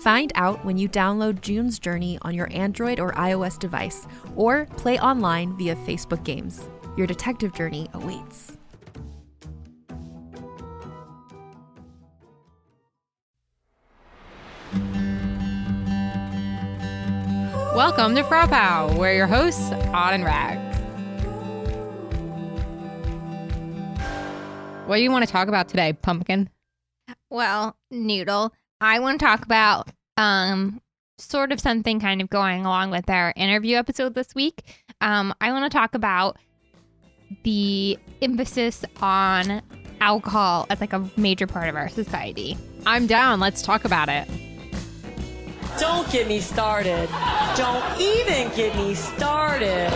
Find out when you download June's Journey on your Android or iOS device, or play online via Facebook Games. Your detective journey awaits. Welcome to Frau Pow, where your hosts, Odd and Rags. What do you want to talk about today, Pumpkin? Well, Noodle, I want to talk about um sort of something kind of going along with our interview episode this week. Um, I want to talk about the emphasis on alcohol as like a major part of our society. I'm down. Let's talk about it. Don't get me started. Don't even get me started.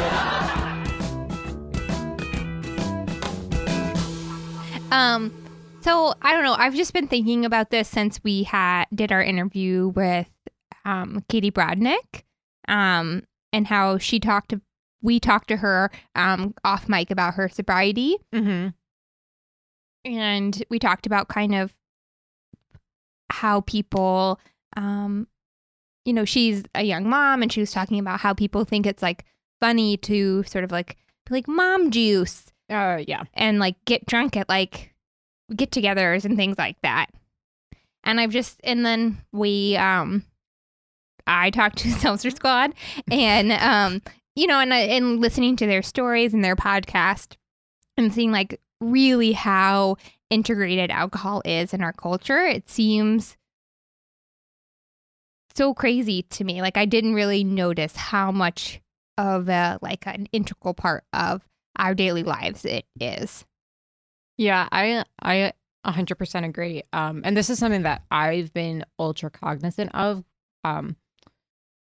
Um, so I don't know. I've just been thinking about this since we had did our interview with um, Katie Brodnick, um, and how she talked to we talked to her um, off mic about her sobriety, Mm-hmm. and we talked about kind of how people, um, you know, she's a young mom, and she was talking about how people think it's like funny to sort of like like mom juice Uh, yeah. and like get drunk at like get togethers and things like that. And I've just and then we um I talked to Seltzer Squad and um you know and and listening to their stories and their podcast and seeing like really how integrated alcohol is in our culture, it seems so crazy to me. Like I didn't really notice how much of a like an integral part of our daily lives it is. Yeah, I I 100% agree. Um, and this is something that I've been ultra cognizant of um,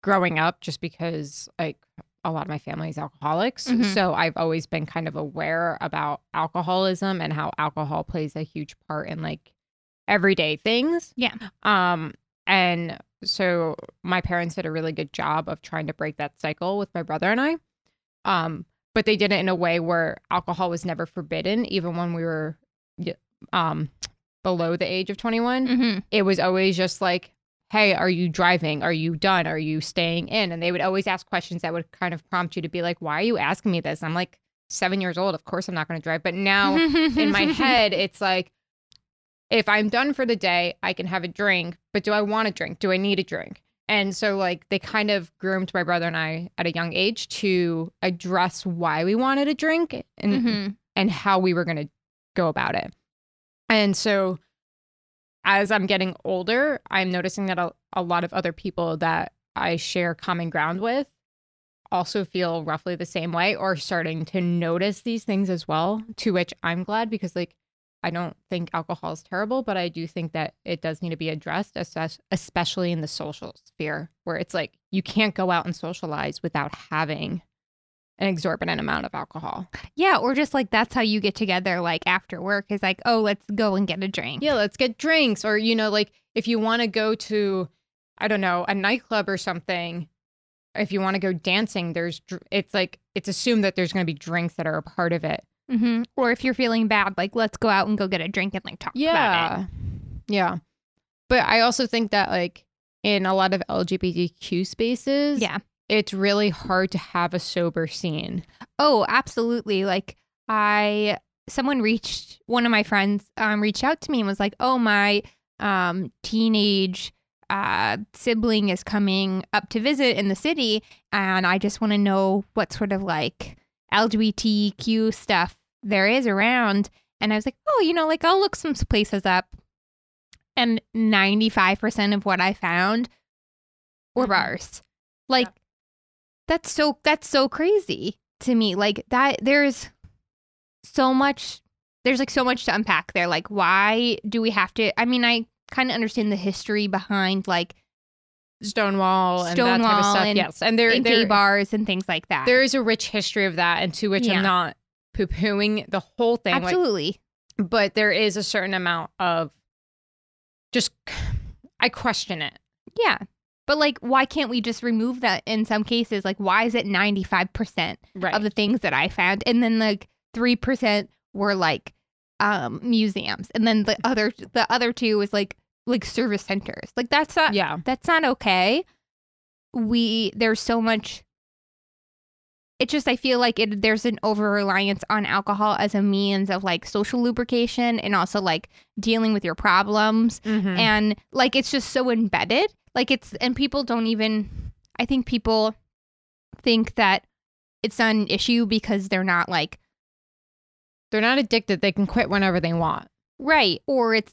growing up, just because like a lot of my family is alcoholics, Mhm. so I've always been kind of aware about alcoholism and how alcohol plays a huge part in like everyday things. Yeah. Um, and so my parents did a really good job of trying to break that cycle with my brother and I. Um, but they did it in a way where alcohol was never forbidden, even when we were um below the age of 21 Mm-hmm. it was always just like hey are you driving? Are you done? Are you staying in? And they would always ask questions that would kind of prompt you to be like why are you asking me this? I'm like seven years old. Of course i'm not going to drive. But now in my head it's like if I'm done for the day, I can have a drink, but do I want a drink? Do I need a drink? And so, like, they kind of groomed my brother and I at a young age to address why we wanted a drink and Mhm. and how we were going to go about it. And so, as I'm getting older, I'm noticing that a, a lot of other people that I share common ground with also feel roughly the same way or starting to notice these things as well. To which I'm glad because, like, I don't think alcohol is terrible, but I do think that it does need to be addressed, especially in the social sphere where it's like you can't go out and socialize without having an exorbitant amount of alcohol. Yeah, or just like that's how you get together like after work is like, oh, let's go and get a drink. Yeah, let's get drinks. Or, you know, like if you want to go to, I don't know, a nightclub or something, if you want to go dancing, there's, it's like, it's assumed that there's going to be drinks that are a part of it. Hmm Or if you're feeling bad, like let's go out and go get a drink and like talk about it. Yeah. Yeah. But I also think that, like, in a lot of LGBTQ spaces, Yeah. it's really hard to have a sober scene. Oh, absolutely. Like I someone reached one of my friends um reached out to me and was like, "Oh, my um teenage uh sibling is coming up to visit in the city and I just want to know what sort of like LGBTQ stuff there is around." And I was like, "Oh, you know, like I'll look some places up." And 95% of what I found were Mhm. bars. Like that's so that's so crazy to me. Like that there's so much there's like so much to unpack there. Like why do we have to I mean I kind of understand the history behind like Stonewall and that type of Stonewall stuff. and- yes. And there, gay there, bars and things like that. there is a rich history of that, and to which Yeah. I'm not poo pooing the whole thing. Like, Absolutely. but there is a certain amount of just, I question it. yeah. But like why can't we just remove that in some cases? Like why is it 95% Right. of the things that I found and then like 3% were like um museums and then the other the other two was like like service centers. Like that's not yeah. that's not okay. We there's so much it's just I feel like it there's an over reliance on alcohol as a means of like social lubrication and also like dealing with your problems Mhm. and like it's just so embedded like it's and people don't even I think people think that it's not an issue because they're not like They're not addicted. They can quit whenever they want. right or it's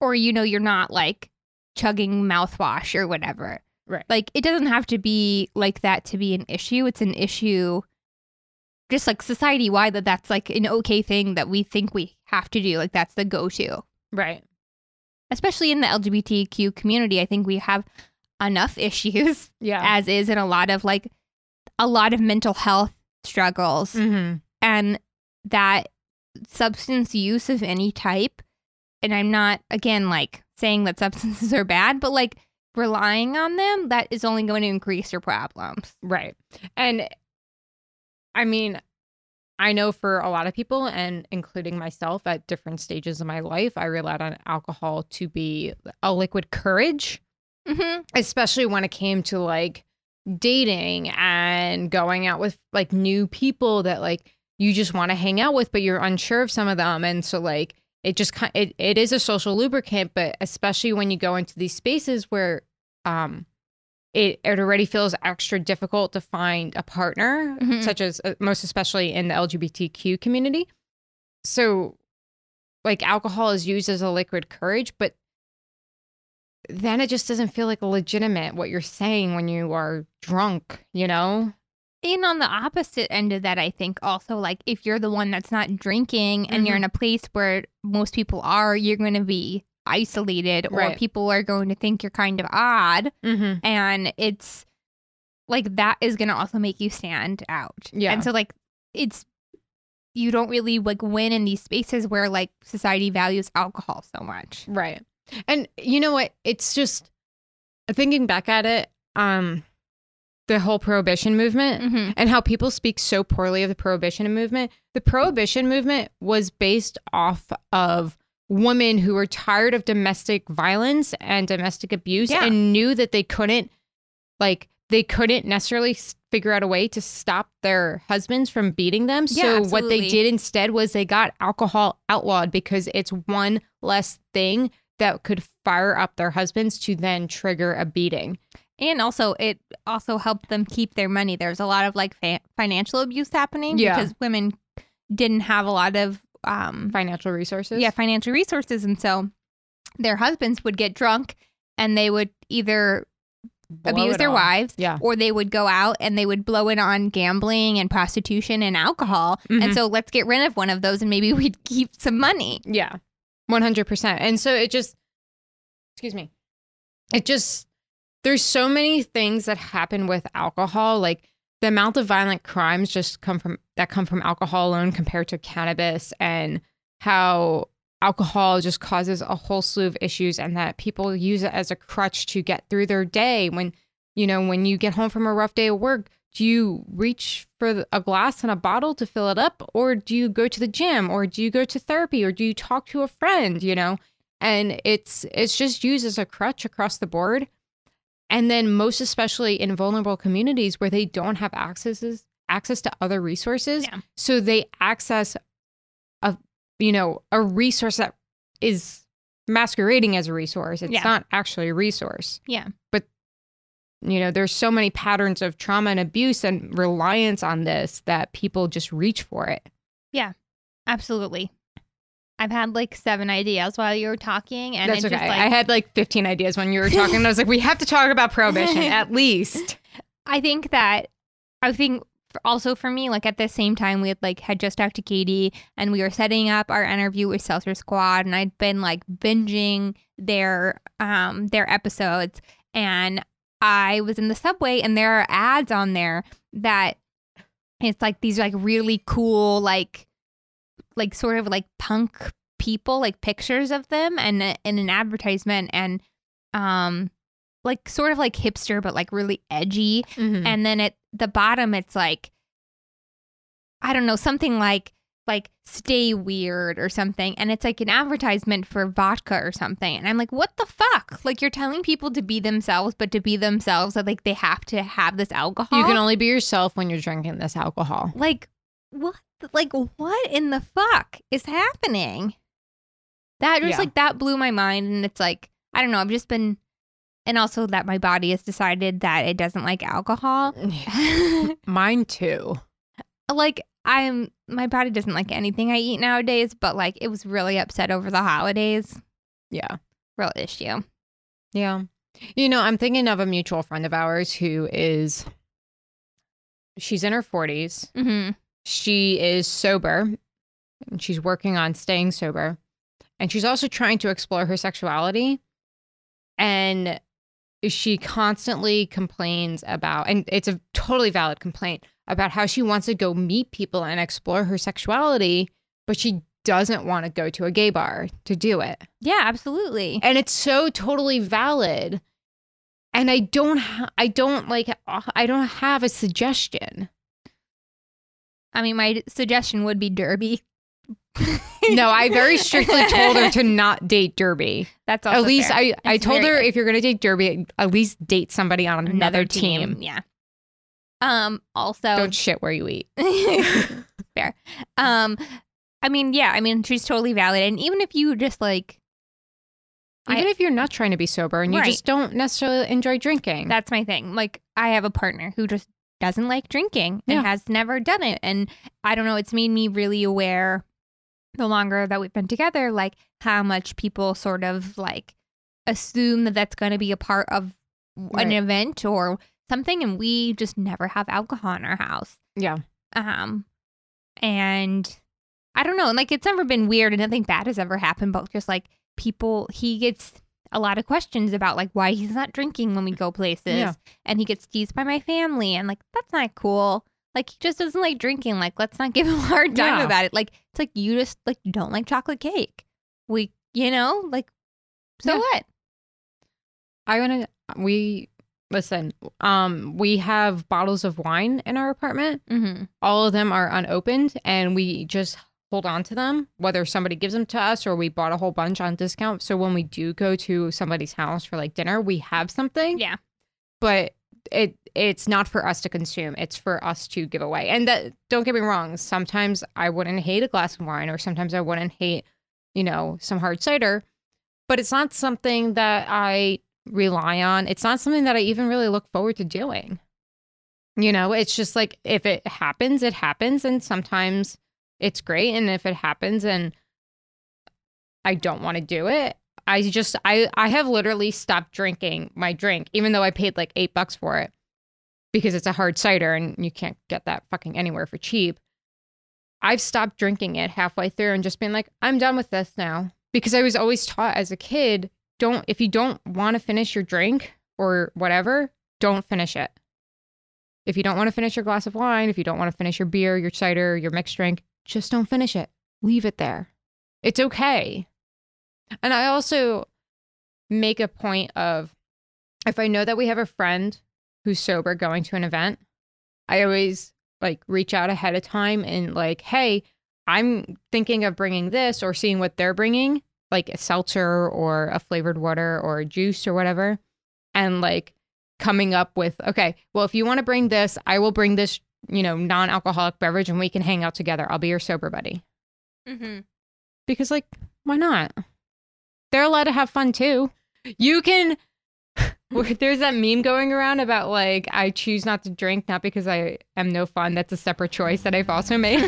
or you know you're not like chugging mouthwash or whatever Right. like it doesn't have to be like that to be an issue it's an issue just like society wide that that's like an okay thing that we think we have to do like that's the go-to Right. especially in the lgbtq community i think we have enough issues Yeah. as is in a lot of like a lot of mental health struggles mm-hmm. and that substance use of any type and i'm not again like saying that substances are bad but like relying on them that is only going to increase your problems Right. And I mean, I know for a lot of people, and including myself at different stages of my life, I relied on alcohol to be a liquid courage, mm-hmm. especially when it came to like dating and going out with like new people that like you just want to hang out with, but you're unsure of some of them. And so, like, it just kind it, it is a social lubricant, but especially when you go into these spaces where, um, it, it already feels extra difficult to find a partner, Mhm. such as uh, most especially in the LGBTQ community. So, like, alcohol is used as a liquid courage, but then it just doesn't feel like legitimate what you're saying when you are drunk, you know? and on the opposite end of that i think also like if you're the one that's not drinking and you're Mhm. in a place where most people are you're going to be isolated or Right. people are going to think you're kind of odd Mm-hmm. and it's like that is going to also make you stand out Yeah. and so like it's you don't really like win in these spaces where like society values alcohol so much Right. And you know what? It's just thinking back at it, um, the whole prohibition movement mm-hmm. and how people speak so poorly of the prohibition movement. The prohibition movement was based off of women who were tired of domestic violence and domestic abuse Yeah. and knew that they couldn't like they couldn't necessarily figure out a way to stop their husbands from beating them. Yeah, so what they did instead was they got alcohol outlawed because it's one less thing that could fire up their husbands to then trigger a beating. And also, it also helped them keep their money. There's a lot of like fa- financial abuse happening Yeah. because women didn't have a lot of um, Financial resources. yeah financial resources, and so their husbands would get drunk and they would either Blow abuse their wives Yeah. or they would go out and they would blow it on gambling and prostitution and alcohol. Mhm. And so let's get rid of one of those and maybe we'd keep some money. Yeah. 100%. And so it just, excuse me, it just, there's so many things that happen with alcohol. Like the amount of violent crimes just come from, that come from alcohol alone compared to cannabis and how alcohol just causes a whole slew of issues and that people use it as a crutch to get through their day. When, you know, when you get home from a rough day of work, do you reach for a glass and a bottle to fill it up or do you go to the gym or do you go to therapy or do you talk to a friend you know and it's it's just used as a crutch across the board and then most especially in vulnerable communities where they don't have accesses access to other resources Yeah. so they access a you know a resource that is masquerading as a resource it's Yeah. not actually a resource Yeah. but you know there's so many patterns of trauma and abuse and reliance on this that people just reach for it Yeah. Absolutely. I've had like seven ideas while you were talking, and that's okay just like i had like 15 ideas when you were talking and i was like we have to talk about prohibition at least. I think that I think also for me, like at the same time, we had like had just talked to Katie and we were setting up our interview with Seltzer Squad, and I'd been like binging their um their episodes, and I was in the subway, and there are ads on there that it's like these like really cool like like sort of like punk people like pictures of them and in an advertisement and um like sort of like hipster but like really edgy. Mhm. and then at the bottom it's like i don't know something like like stay weird or something. And it's like an advertisement for vodka or something. And i'm like what the fuck? Like you're telling people to be themselves but to be themselves that like they have to have this alcohol? You can only be yourself when you're drinking this alcohol. Like what like what in the fuck is happening that just Yeah. like that blew my mind and it's like i don't know i've just been and also that my body has decided that it doesn't like alcohol mine too like i'm my body doesn't like anything i eat nowadays but like it was really upset over the holidays yeah real issue Yeah. You know, I'm thinking of a mutual friend of ours who is she's in her 40s. mm-hmm. She is sober and she's working on staying sober. And she's also trying to explore her sexuality. And she constantly complains about and it's a totally valid complaint about how she wants to go meet people and explore her sexuality, but she doesn't want to go to a gay bar to do it. yeah absolutely and it's so totally valid and i don't ha- i don't like i don't have a suggestion i mean my suggestion would be derby no i very strictly told her to not date derby that's also at least fair. i i told her good. if you're gonna date derby at least date somebody on another, team. yeah um also don't shit where you eat Fair. Um, I mean, yeah, I mean, she's totally valid. And even if you just like, even I- if you're not trying to be sober and you Right. just don't necessarily enjoy drinking that's my thing. Like, I have a partner who just doesn't like drinking and Yeah. has never done it. And I don't know, it's made me really aware the longer that we've been together, like how much people sort of like assume that that's going to be a part of an Right. event or something. And we just never have alcohol in our house. yeah Um, and I don't know, like it's never been weird and nothing bad has ever happened, but just like people, he gets a lot of questions about like why he's not drinking when we go places, Yeah. and he gets teased by my family, and like that's not cool. Like he just doesn't like drinking. Like let's not give him a hard time Yeah. about it. Like it's like you just like don't like chocolate cake. We, you know, like so Yeah. what? i want to we listen um we have bottles of wine in our apartment Mm-hmm. all of them are unopened and we just hold on to them whether somebody gives them to us or we bought a whole bunch on discount. So when we do go to somebody's house for like dinner we have something. Yeah. but it it's not for us to consume. It's for us to give away. And that don't get me wrong sometimes i wouldn't hate a glass of wine or sometimes i wouldn't hate you know some hard cider. But it's not something that i rely on. It's not something that i even really look forward to doing. You know it's just like if it happens it happens. And sometimes it's great and if it happens and i don't want to do it. I just i i have literally stopped drinking my drink even though i paid like eight bucks for it because it's a hard cider and you can't get that fucking anywhere for cheap. I've stopped drinking it halfway through and just been like i'm done with this now. Because i was always taught as a kid don't if you don't want to finish your drink or whatever don't finish it. If you don't want to finish your glass of wine if you don't want to finish your beer your cider your mixed drink just don't finish it leave it there it's okay and I also make a point of if I know that we have a friend who's sober going to an event, I always like reach out ahead of time and like, hey, I'm thinking of bringing this or seeing what they're bringing, like a seltzer or a flavored water or a juice or whatever. And like coming up with, okay, well, if you want to bring this, I will bring this, you know, non alcoholic beverage and we can hang out together. I'll be your sober buddy. Mm-hmm. Because, like, why not? they're allowed to have fun too. You can. There's that meme going around about like I choose not to drink not because I am no fun. That's a separate choice that I've also made.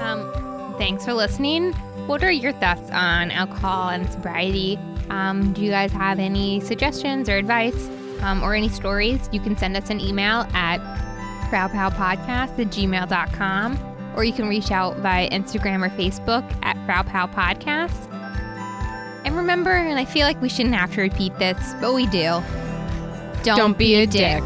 um, thanks for listening. What are your thoughts on alcohol and sobriety? Um, do you guys have any suggestions or advice um, or any stories? You can send us an email at frowpowpodcast at gmail.com or you can reach out via Instagram or Facebook at Frowpow Podcast. And remember, and I feel like we shouldn't have to repeat this, but we do. Don't, be a dick.